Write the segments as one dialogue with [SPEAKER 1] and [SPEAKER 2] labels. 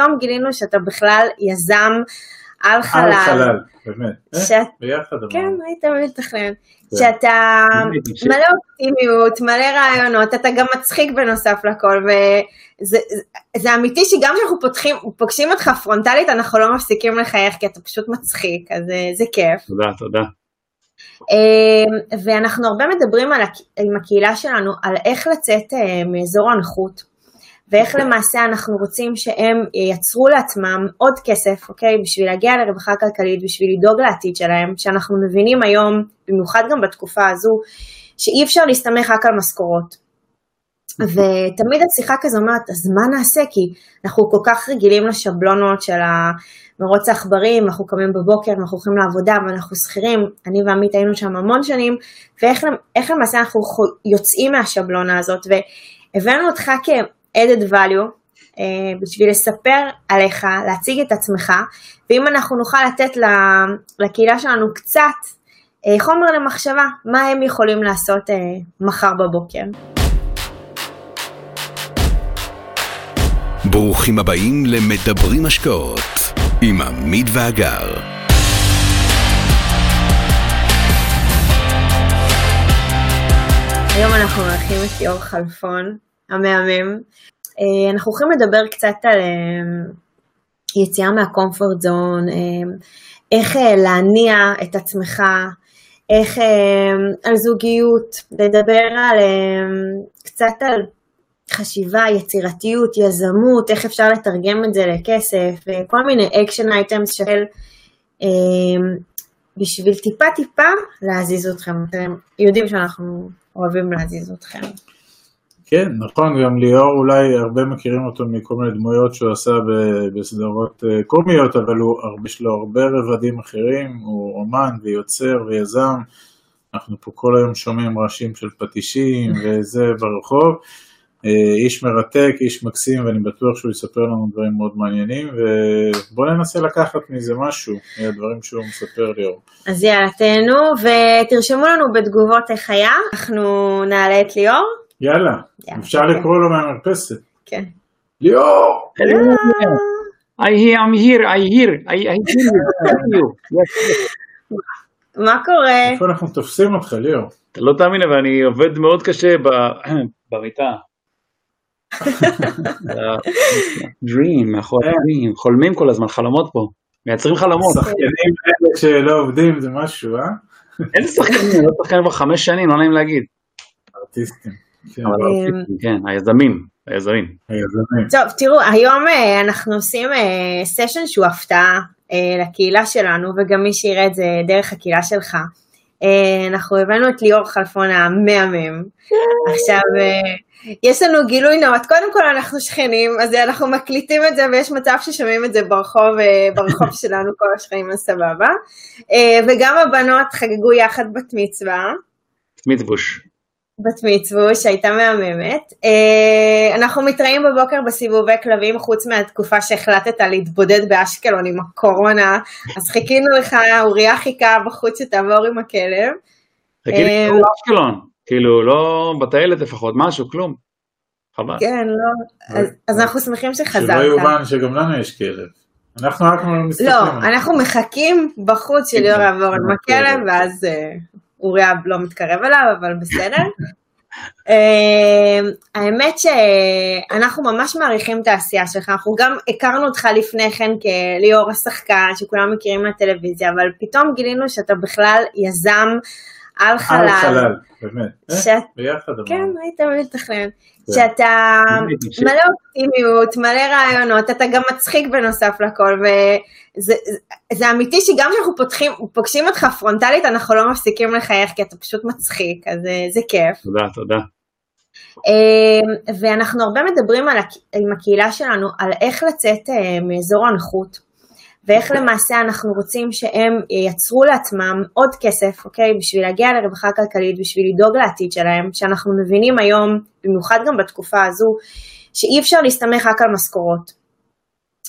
[SPEAKER 1] ופתאום גילינו שאתה בכלל יזם על חלל.
[SPEAKER 2] על חלל, באמת.
[SPEAKER 1] שאת...
[SPEAKER 2] אה, ביחד.
[SPEAKER 1] כן, היית מתכנן. שאתה מלא אופטימיות, מלא רעיונות, אתה גם מצחיק בנוסף לכל, וזה אמיתי שגם כשאנחנו פותחים, פוגשים אותך פרונטלית, אנחנו לא מפסיקים לחייך, כי אתה פשוט מצחיק, אז זה כיף.
[SPEAKER 3] תודה, תודה.
[SPEAKER 1] ואנחנו הרבה מדברים על, עם הקהילה שלנו על איך לצאת מאזור הנוחות, ואיך למעשה אנחנו רוצים שהם ייצרו לעצמם עוד כסף, אוקיי? בשביל להגיע לרווחה כלכלית, בשביל לדאוג לעתיד שלהם, שאנחנו מבינים היום, במיוחד גם בתקופה הזו, שאי אפשר להסתמך רק על משכורות. ותמיד השיחה כזו אומרת, אז מה נעשה? כי אנחנו כל כך רגילים לשבלונות של מרוץ העכברים, אנחנו קמים בבוקר, אנחנו הולכים לעבודה ואנחנו שכירים, אני ועמית היינו שם המון שנים, ואיך למעשה אנחנו יוצאים מהשבלונה הזאת, והבאנו אותך כ... added value uh, בשביל לספר עליך, להציג את עצמך, ואם אנחנו נוכל לתת לקהילה שלנו קצת uh, חומר למחשבה, מה הם יכולים לעשות uh, מחר בבוקר.
[SPEAKER 4] ברוכים הבאים למדברים השקעות עם עמית ואגר.
[SPEAKER 1] היום אנחנו מארחים את ליאור כלפון, המהמם. אה, אנחנו הולכים לדבר קצת על אה, יציאה מה comfort zone, אה, איך להניע את עצמך, איך על זוגיות, לדבר על קצת על חשיבה, יצירתיות, יזמות, איך אפשר לתרגם את זה לכסף, כל מיני action items של בשביל טיפה טיפה להזיז אתכם. אתם יודעים שאנחנו אוהבים להזיז אתכם.
[SPEAKER 2] כן, נכון, גם ליאור אולי הרבה מכירים אותו מכל מיני דמויות שהוא עשה בסדרות אה, קומיות, אבל הוא, יש לו הרבה רבדים אחרים, הוא אומן ויוצר ויזם, אנחנו פה כל היום שומעים רעשים של פטישים וזה ברחוב, אה, איש מרתק, איש מקסים, ואני בטוח שהוא יספר לנו דברים מאוד מעניינים, ובואו ננסה לקחת מזה משהו, מהדברים שהוא מספר ליאור.
[SPEAKER 1] אז יאללה, תהנו, ותרשמו לנו בתגובות איך היה, אנחנו נעלה את ליאור.
[SPEAKER 2] יאללה, אפשר לקרוא לו מהמרפסת.
[SPEAKER 1] כן.
[SPEAKER 2] ליאור!
[SPEAKER 3] I hear, I'm here, I hear, I hear you.
[SPEAKER 1] מה קורה?
[SPEAKER 2] איפה אנחנו תופסים אותך, ליאור?
[SPEAKER 3] אתה לא תאמין, אבל אני עובד מאוד קשה במיטה. Dream, מאחורי הדרים, חולמים כל הזמן, חלומות פה. מייצרים חלומות.
[SPEAKER 2] שחקנים כאלה שלא עובדים זה משהו, אה?
[SPEAKER 3] איזה שחקנים? לא שחקן כבר חמש שנים, לא נעים להגיד.
[SPEAKER 2] ארטיסטים.
[SPEAKER 3] כן, כן, היזמים, היזמים.
[SPEAKER 1] טוב, תראו, היום אה, אנחנו עושים סשן אה, שהוא הפתעה אה, לקהילה שלנו, וגם מי שיראה את זה דרך הקהילה שלך. אנחנו הבאנו את ליאור חלפון המהמם. עכשיו, יש לנו גילוי נאות, קודם כל אנחנו שכנים, אז אנחנו מקליטים את זה ויש מצב ששומעים את זה ברחוב, ברחוב שלנו, כל השכנים, אז סבבה. וגם הבנות חגגו יחד בת מצווה.
[SPEAKER 3] מצווש.
[SPEAKER 1] בת מצווה שהייתה מהממת. אה, אנחנו מתראים בבוקר בסיבובי כלבים, חוץ מהתקופה שהחלטת להתבודד באשקלון עם הקורונה, אז חיכינו לך, אוריה חיכה בחוץ שתעבור עם הכלב.
[SPEAKER 3] חיכינו אה, אשקלון, כאילו לא בטיילת לפחות, משהו, כלום. חבל.
[SPEAKER 1] כן, לא, אז אנחנו שמחים שחזרת.
[SPEAKER 2] שלא יאומן שגם לנו יש כלב. אנחנו רק מסתכלים.
[SPEAKER 1] לא, אנחנו מחכים בחוץ של יור יעבור עם הכלב, ואז אה, אוריה לא מתקרב אליו, אבל בסדר. uh, האמת שאנחנו ממש מעריכים את העשייה שלך, אנחנו גם הכרנו אותך לפני כן כליאור השחקן, שכולם מכירים מהטלוויזיה, אבל פתאום גילינו שאתה בכלל יזם על חלל. על
[SPEAKER 2] חלל, באמת. אה, שאת... ביחד.
[SPEAKER 1] כן, היית מתכנן. כן. שאתה מלא אופטימיות, מלא רעיונות, אתה גם מצחיק בנוסף לכל, וזה אמיתי שגם כשאנחנו פותחים, פוגשים אותך פרונטלית, אנחנו לא מפסיקים לחייך, כי אתה פשוט מצחיק, אז זה כיף.
[SPEAKER 3] תודה, תודה.
[SPEAKER 1] אמ, ואנחנו הרבה מדברים על, עם הקהילה שלנו על איך לצאת אה, מאזור הנוחות. ואיך למעשה אנחנו רוצים שהם ייצרו לעצמם עוד כסף, אוקיי? בשביל להגיע לרווחה כלכלית, בשביל לדאוג לעתיד שלהם, שאנחנו מבינים היום, במיוחד גם בתקופה הזו, שאי אפשר להסתמך רק על משכורות.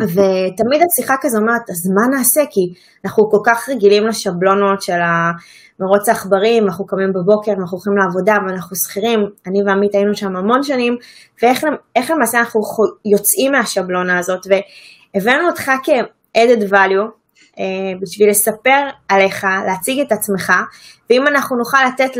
[SPEAKER 1] ותמיד השיחה כזו אומרת, אז מה נעשה? כי אנחנו כל כך רגילים לשבלונות של המרוץ העכברים, אנחנו קמים בבוקר, אנחנו הולכים לעבודה ואנחנו שכירים, אני ועמית היינו שם המון שנים, ואיך למעשה אנחנו יוצאים מהשבלונה הזאת, והבאנו אותך כ-added value, אה, בשביל לספר עליך, להציג את עצמך, ואם אנחנו נוכל לתת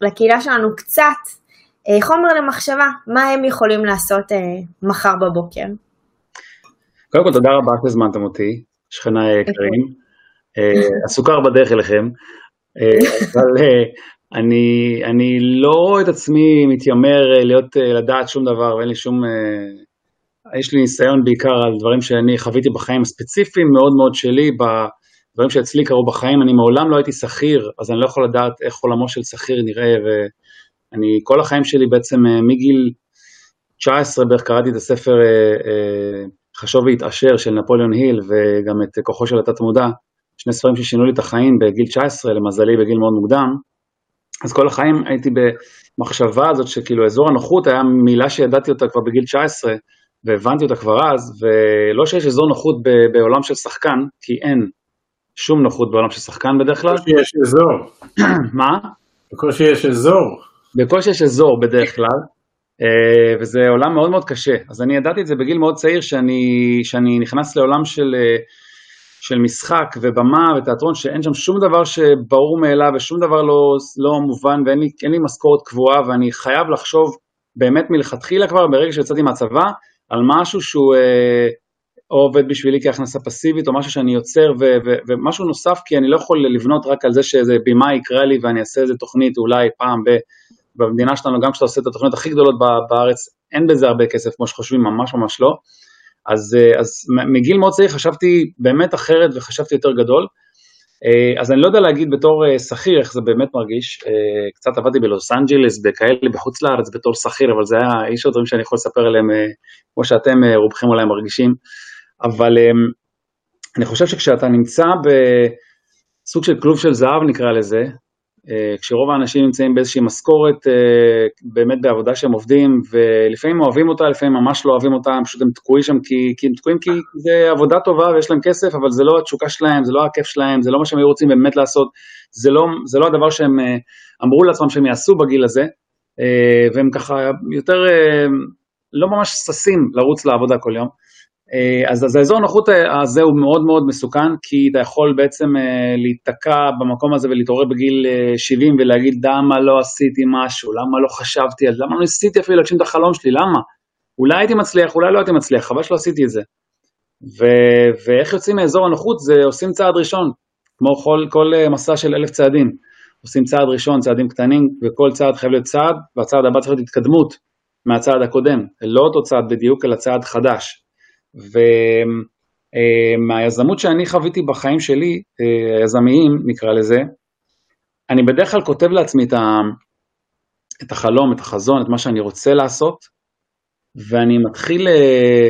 [SPEAKER 1] לקהילה שלנו קצת אה, חומר למחשבה, מה הם יכולים לעשות אה, מחר בבוקר.
[SPEAKER 3] קודם כל תודה רבה שהזמנתם אותי, שכניי היקרים. הסוכר בדרך אליכם, אבל אני, אני לא רואה את עצמי מתיימר להיות, לדעת שום דבר ואין לי שום יש לי ניסיון בעיקר על דברים שאני חוויתי בחיים הספציפיים מאוד מאוד שלי, בדברים שאצלי קרו בחיים, אני מעולם לא הייתי שכיר, אז אני לא יכול לדעת איך עולמו של שכיר נראה, ואני כל החיים שלי בעצם אה, מגיל 19 בערך קראתי את הספר אה, אה, חשוב והתעשר של נפוליאון היל, וגם את כוחו של התת מודע, שני ספרים ששינו לי את החיים בגיל 19, למזלי בגיל מאוד מוקדם, אז כל החיים הייתי במחשבה הזאת שכאילו אזור הנוחות היה מילה שידעתי אותה כבר בגיל 19, והבנתי אותה כבר אז, ולא שיש אזור נוחות בעולם של שחקן, כי אין שום נוחות בעולם של שחקן בדרך כלל.
[SPEAKER 2] בקושי יש אזור.
[SPEAKER 3] מה?
[SPEAKER 2] בקושי יש אזור.
[SPEAKER 3] בקושי יש אזור בדרך כלל, אה, וזה עולם מאוד מאוד קשה. אז אני ידעתי את זה בגיל מאוד צעיר, שאני, שאני נכנס לעולם של, אה, של משחק ובמה ותיאטרון, שאין שם שום דבר שברור מאליו ושום דבר לא, לא מובן ואין לי, לי משכורת קבועה ואני חייב לחשוב באמת מלכתחילה כבר, ברגע שיצאתי מהצבא, על משהו שהוא אה, או עובד בשבילי כהכנסה פסיבית או משהו שאני יוצר ו- ו- ומשהו נוסף כי אני לא יכול לבנות רק על זה שאיזה בימה יקרה לי ואני אעשה איזה תוכנית אולי פעם ב- במדינה שלנו גם כשאתה עושה את התוכניות הכי גדולות בארץ אין בזה הרבה כסף כמו שחושבים ממש ממש לא. אז, אה, אז מגיל מאוד צעיר חשבתי באמת אחרת וחשבתי יותר גדול אז אני לא יודע להגיד בתור אה, שכיר איך זה באמת מרגיש, אה, קצת עבדתי בלוס אנג'לס, בכאלה בחוץ לארץ בתור שכיר, אבל זה היה, יש עוד דברים שאני יכול לספר עליהם, כמו שאתם רובכם אולי מרגישים, אבל אני חושב שכשאתה נמצא בסוג של כלוב של זהב נקרא לזה, אה, כשרוב האנשים נמצאים באיזושהי משכורת, אה, באמת בעבודה שהם עובדים, ולפעמים אוהבים אותה, לפעמים ממש לא אוהבים אותה, פשוט הם תקועים שם כי, כי הם תקועים כי זה עבודה טובה ויש להם כסף, אבל זה לא התשוקה שלהם, זה לא הכיף שלהם, זה לא מה שהם היו רוצים באמת לעשות, זה לא, זה לא הדבר שהם אה, אמרו לעצמם שהם יעשו בגיל הזה, והם ככה יותר לא ממש ששים לרוץ לעבודה כל יום. אה, אז, אז האזור הנוחות הזה הוא מאוד מאוד מסוכן, כי אתה יכול בעצם אה, להיתקע במקום הזה ולהתעורר בגיל 70 אה, ולהגיד למה לא עשיתי משהו, למה לא חשבתי למה לא ניסיתי אפילו להגשים את החלום שלי, למה? אולי הייתי מצליח, אולי לא הייתי מצליח, חבל שלא עשיתי את זה. ו, ואיך יוצאים מאזור הנוחות זה עושים צעד ראשון, כמו כל, כל מסע של אלף צעדים. עושים צעד ראשון, צעדים קטנים, וכל צעד חייב להיות צעד, והצעד הבא צריך להיות התקדמות מהצעד הקודם, לא אותו צעד בדיוק, אלא צעד חדש. ומהיזמות שאני חוויתי בחיים שלי, אה, היזמיים נקרא לזה, אני בדרך כלל כותב לעצמי את, ה, את החלום, את החזון, את מה שאני רוצה לעשות, ואני מתחיל אה,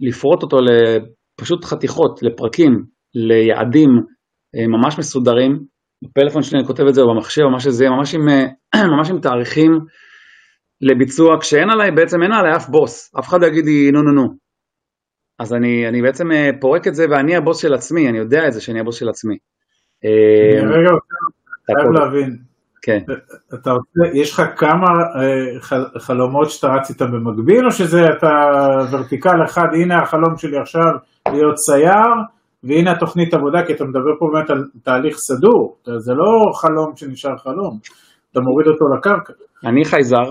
[SPEAKER 3] לפרוט אותו לפשוט חתיכות, לפרקים, ליעדים אה, ממש מסודרים. בפלאפון שלי אני כותב את זה או במחשב, או מה שזה יהיה, ממש עם, ממש עם תאריכים לביצוע, כשאין עליי, בעצם אין עליי אף בוס, אף אחד יגיד לי נו נו נו, אז אני, אני בעצם אה, פורק את זה ואני הבוס של עצמי, אני יודע את זה שאני הבוס של עצמי.
[SPEAKER 2] אני אה, רגע חייב להבין.
[SPEAKER 3] כן.
[SPEAKER 2] אתה רוצה, יש לך כמה אה, חלומות שאתה רץ איתם במקביל, או שזה אתה ורטיקל אחד, הנה החלום שלי עכשיו להיות צייר, והנה התוכנית עבודה, כי אתה מדבר פה באמת על תהליך סדור, זה לא חלום שנשאר חלום, אתה מוריד אותו לקרקע.
[SPEAKER 3] אני חייזר,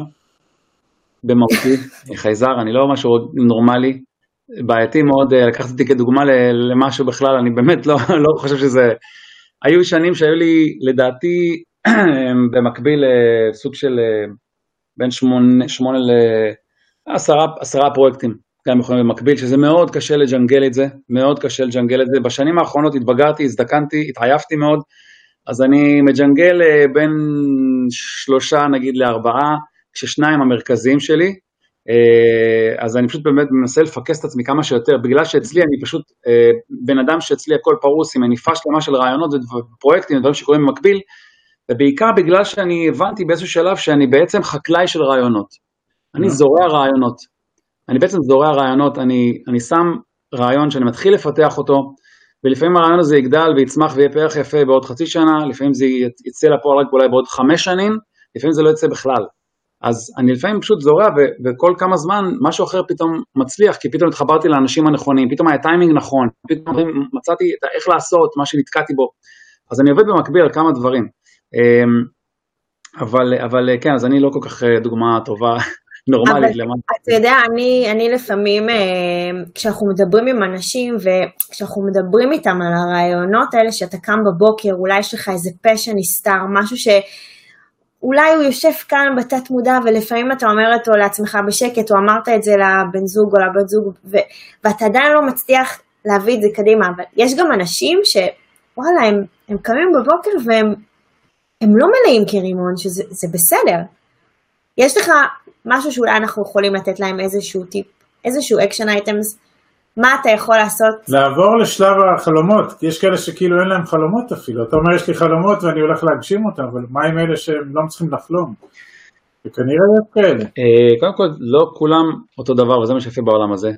[SPEAKER 3] במהותי, חייזר, אני לא משהו נורמלי, בעייתי מאוד אה, לקחת אותי כדוגמה למשהו בכלל, אני באמת לא, לא חושב שזה... היו שנים שהיו לי, לדעתי, במקביל אה, של אה, בין שמונה, שמונה לעשרה עשרה פרויקטים, גם יכולים במקביל, שזה מאוד קשה לג'נגל את זה, מאוד קשה לג'נגל את זה. בשנים האחרונות התבגרתי, הזדקנתי, התעייפתי מאוד, אז אני מג'נגל בין שלושה נגיד לארבעה, כששניים המרכזיים שלי, אז אני פשוט באמת מנסה לפקס את עצמי כמה שיותר, בגלל שאצלי אני פשוט אה, בן אדם שאצלי הכל פרוס עם מניפה שלמה של רעיונות ופרויקטים ודברים שקורים במקביל, ובעיקר בגלל שאני הבנתי באיזשהו שלב שאני בעצם חקלאי של רעיונות. אני זורע רעיונות. אני בעצם זורע רעיונות, אני, אני שם רעיון שאני מתחיל לפתח אותו, ולפעמים הרעיון הזה יגדל ויצמח ויהיה פרח יפה בעוד חצי שנה, לפעמים זה יצא לפועל רק אולי בעוד חמש שנים, לפעמים זה לא יצא בכלל. אז אני לפעמים פשוט זורע ו- וכל כמה זמן משהו אחר פתאום מצליח, כי פתאום התחברתי לאנשים הנכונים, פתאום היה טיימינג נכון, פתאום מצאתי את איך לעשות, מה שנתקעתי בו. אז אני עובד במקביל על כמה דברים. אמ, אבל, אבל כן, אז אני לא כל כך אה, דוגמה טובה, נורמלית
[SPEAKER 1] למה. אתה יודע, אני, אני לפעמים, אה, כשאנחנו מדברים עם אנשים וכשאנחנו מדברים איתם על הרעיונות האלה שאתה קם בבוקר, אולי יש לך איזה פשע נסתר, משהו ש... אולי הוא יושב כאן בתת מודע ולפעמים אתה אומר אותו לעצמך בשקט, או אמרת את זה לבן זוג או לבת זוג, ו- ואתה עדיין לא מצליח להביא את זה קדימה, אבל יש גם אנשים שוואלה, הם, הם קמים בבוקר והם הם לא מלאים כרימון, שזה בסדר. יש לך משהו שאולי אנחנו יכולים לתת להם איזשהו טיפ, איזשהו action items, מה אתה יכול לעשות?
[SPEAKER 2] לעבור לשלב החלומות, כי יש כאלה שכאילו אין להם חלומות אפילו, אתה אומר יש לי חלומות ואני הולך להגשים אותם, אבל מה עם אלה שהם לא צריכים לחלום? וכנראה יש כאלה.
[SPEAKER 3] אה, קודם כל, לא כולם אותו דבר, וזה מה שיפה בעולם הזה.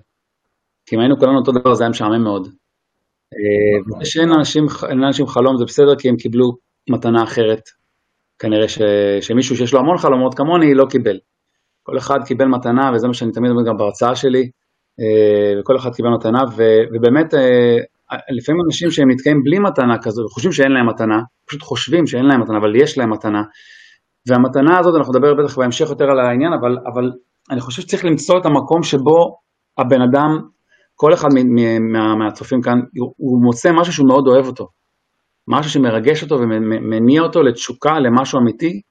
[SPEAKER 3] כי אם היינו כולנו אותו דבר זה היה משעמם מאוד. אה, ושאין לאנשים חלום זה בסדר, כי הם קיבלו מתנה אחרת. כנראה ש, שמישהו שיש לו המון חלומות כמוני לא קיבל. כל אחד קיבל מתנה, וזה מה שאני תמיד אומר גם בהרצאה שלי, וכל אחד קיבל מתנה, ו, ובאמת אה, לפעמים אנשים שהם נתקעים בלי מתנה כזו, וחושבים שאין להם מתנה, פשוט חושבים שאין להם מתנה, אבל יש להם מתנה, והמתנה הזאת, אנחנו נדבר בטח בהמשך יותר על העניין, אבל, אבל אני חושב שצריך למצוא את המקום שבו הבן אדם, כל אחד מה, מהצופים כאן, הוא מוצא משהו שהוא מאוד אוהב אותו, משהו שמרגש אותו ומניע אותו לתשוקה, למשהו אמיתי,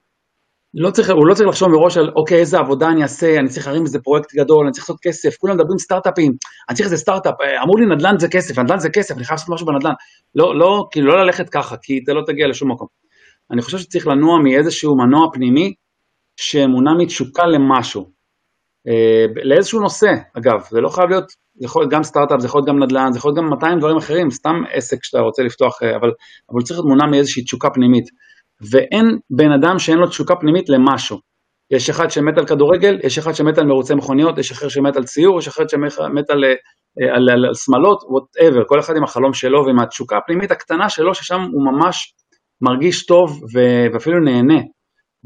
[SPEAKER 3] לא צריך, הוא לא צריך לחשוב מראש על אוקיי איזה עבודה אני אעשה, אני צריך להרים איזה פרויקט גדול, אני צריך לעשות כסף, כולם מדברים סטארט-אפים, אני צריך איזה סטארט-אפ, אה, אמרו לי נדל"ן זה כסף, נדל"ן זה כסף, אני חייב לעשות משהו בנדל"ן, לא, לא, כאילו לא ללכת ככה, כי אתה לא תגיע לשום מקום. אני חושב שצריך לנוע מאיזשהו מנוע פנימי שמונע מתשוקה למשהו, אה, לאיזשהו נושא, אגב, זה לא חייב להיות, זה יכול להיות גם סטארט-אפ, זה יכול להיות גם נדל"ן, זה יכול להיות גם 200 דברים אחרים, סתם עסק שאתה רוצה לפתוח, אה, אבל, אבל צריך להיות מונע. ואין בן אדם שאין לו תשוקה פנימית למשהו. יש אחד שמת על כדורגל, יש אחד שמת על מרוצי מכוניות, יש אחר שמת על ציור, יש אחד שמת אה, על, שמלות, whatever, כל אחד עם החלום שלו ועם התשוקה הפנימית הקטנה שלו, ששם הוא ממש מרגיש טוב ואפילו נהנה.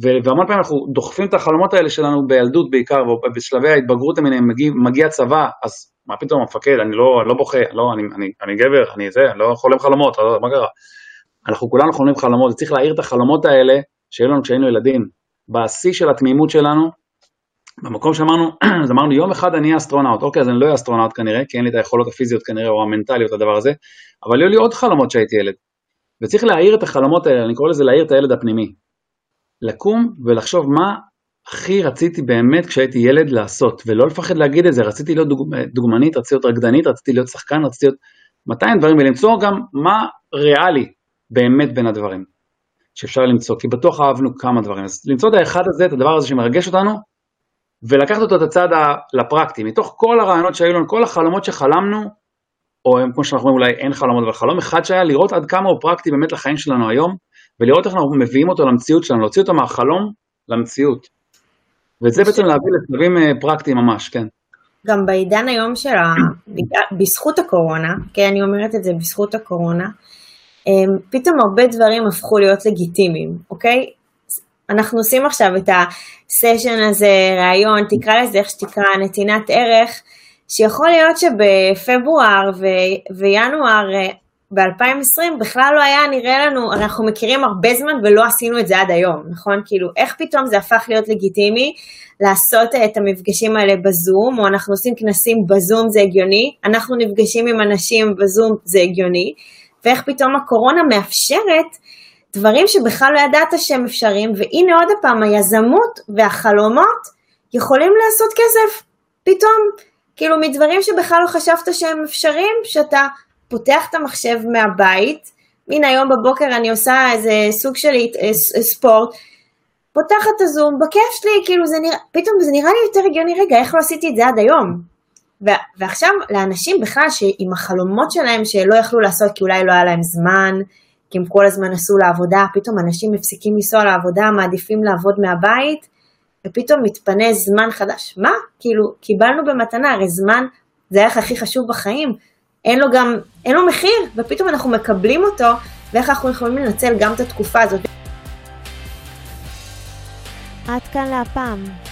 [SPEAKER 3] והמון פעמים אנחנו דוחפים את החלומות האלה שלנו בילדות בעיקר, ובשלבי ההתבגרות למיניהם מגיע, מגיע צבא, אז מה פתאום המפקד, אני לא, לא בוכה, לא, אני, אני, אני גבר, אני זה, אני לא חולם חלומות, לא, מה קרה? אנחנו כולנו חולמים חלומות, צריך להעיר את החלומות האלה שהיו לנו כשהיינו ילדים. בשיא של התמימות שלנו, במקום שאמרנו, אז אמרנו יום אחד אני אהיה אסטרונאוט, אוקיי אז אני לא אהיה אסטרונאוט כנראה, כי אין לי את היכולות הפיזיות כנראה או המנטליות לדבר הזה, אבל היו לי עוד חלומות כשהייתי ילד. וצריך להעיר את החלומות האלה, אני קורא לזה להעיר את הילד הפנימי. לקום ולחשוב מה הכי רציתי באמת כשהייתי ילד לעשות, ולא לפחד להגיד את זה, רציתי להיות דוג... דוגמנית, רציתי להיות רקדנית, רציתי להיות שחקן, רציתי להיות 200 דברים, ולמצוא גם מה ריאלי, באמת בין הדברים שאפשר למצוא, כי בטוח אהבנו כמה דברים. אז למצוא את האחד הזה, את הדבר הזה שמרגש אותנו, ולקחת אותו את הצד לפרקטי, מתוך כל הרעיונות שהיו לנו, כל החלומות שחלמנו, או כמו שאנחנו אומרים אולי אין חלומות, אבל חלום אחד שהיה לראות עד כמה הוא פרקטי באמת לחיים שלנו היום, ולראות איך אנחנו מביאים אותו למציאות שלנו, להוציא אותו מהחלום למציאות. ואת זה בעצם להביא לשלבים אה, פרקטיים ממש, כן.
[SPEAKER 1] גם בעידן היום של ה... בזכות הקורונה, כן, אני אומרת את זה בזכות הקורונה, פתאום הרבה דברים הפכו להיות לגיטימיים, אוקיי? אנחנו עושים עכשיו את הסשן הזה, ראיון, תקרא לזה איך שתקרא, נתינת ערך, שיכול להיות שבפברואר ו- וינואר אה, ב-2020 בכלל לא היה נראה לנו, אנחנו מכירים הרבה זמן ולא עשינו את זה עד היום, נכון? כאילו, איך פתאום זה הפך להיות לגיטימי לעשות את המפגשים האלה בזום, או אנחנו עושים כנסים בזום זה הגיוני, אנחנו נפגשים עם אנשים בזום זה הגיוני. ואיך פתאום הקורונה מאפשרת דברים שבכלל לא ידעת שהם אפשריים, והנה עוד פעם, היזמות והחלומות יכולים לעשות כסף פתאום, כאילו מדברים שבכלל לא חשבת שהם אפשריים, שאתה פותח את המחשב מהבית, הנה היום בבוקר אני עושה איזה סוג של אה, ספורט, פותחת את הזום, בכיף שלי, כאילו זה נראה, פתאום זה נראה לי יותר הגיוני, רגע, איך לא עשיתי את זה עד היום? ועכשיו לאנשים בכלל שעם החלומות שלהם שלא יכלו לעשות כי אולי לא היה להם זמן, כי הם כל הזמן נסעו לעבודה, פתאום אנשים מפסיקים לנסוע לעבודה, מעדיפים לעבוד מהבית, ופתאום מתפנה זמן חדש. מה? כאילו, קיבלנו במתנה, הרי זמן זה הערך הכי חשוב בחיים, אין לו גם, אין לו מחיר, ופתאום אנחנו מקבלים אותו, ואיך אנחנו יכולים לנצל גם את התקופה הזאת.
[SPEAKER 5] עד כאן להפעם.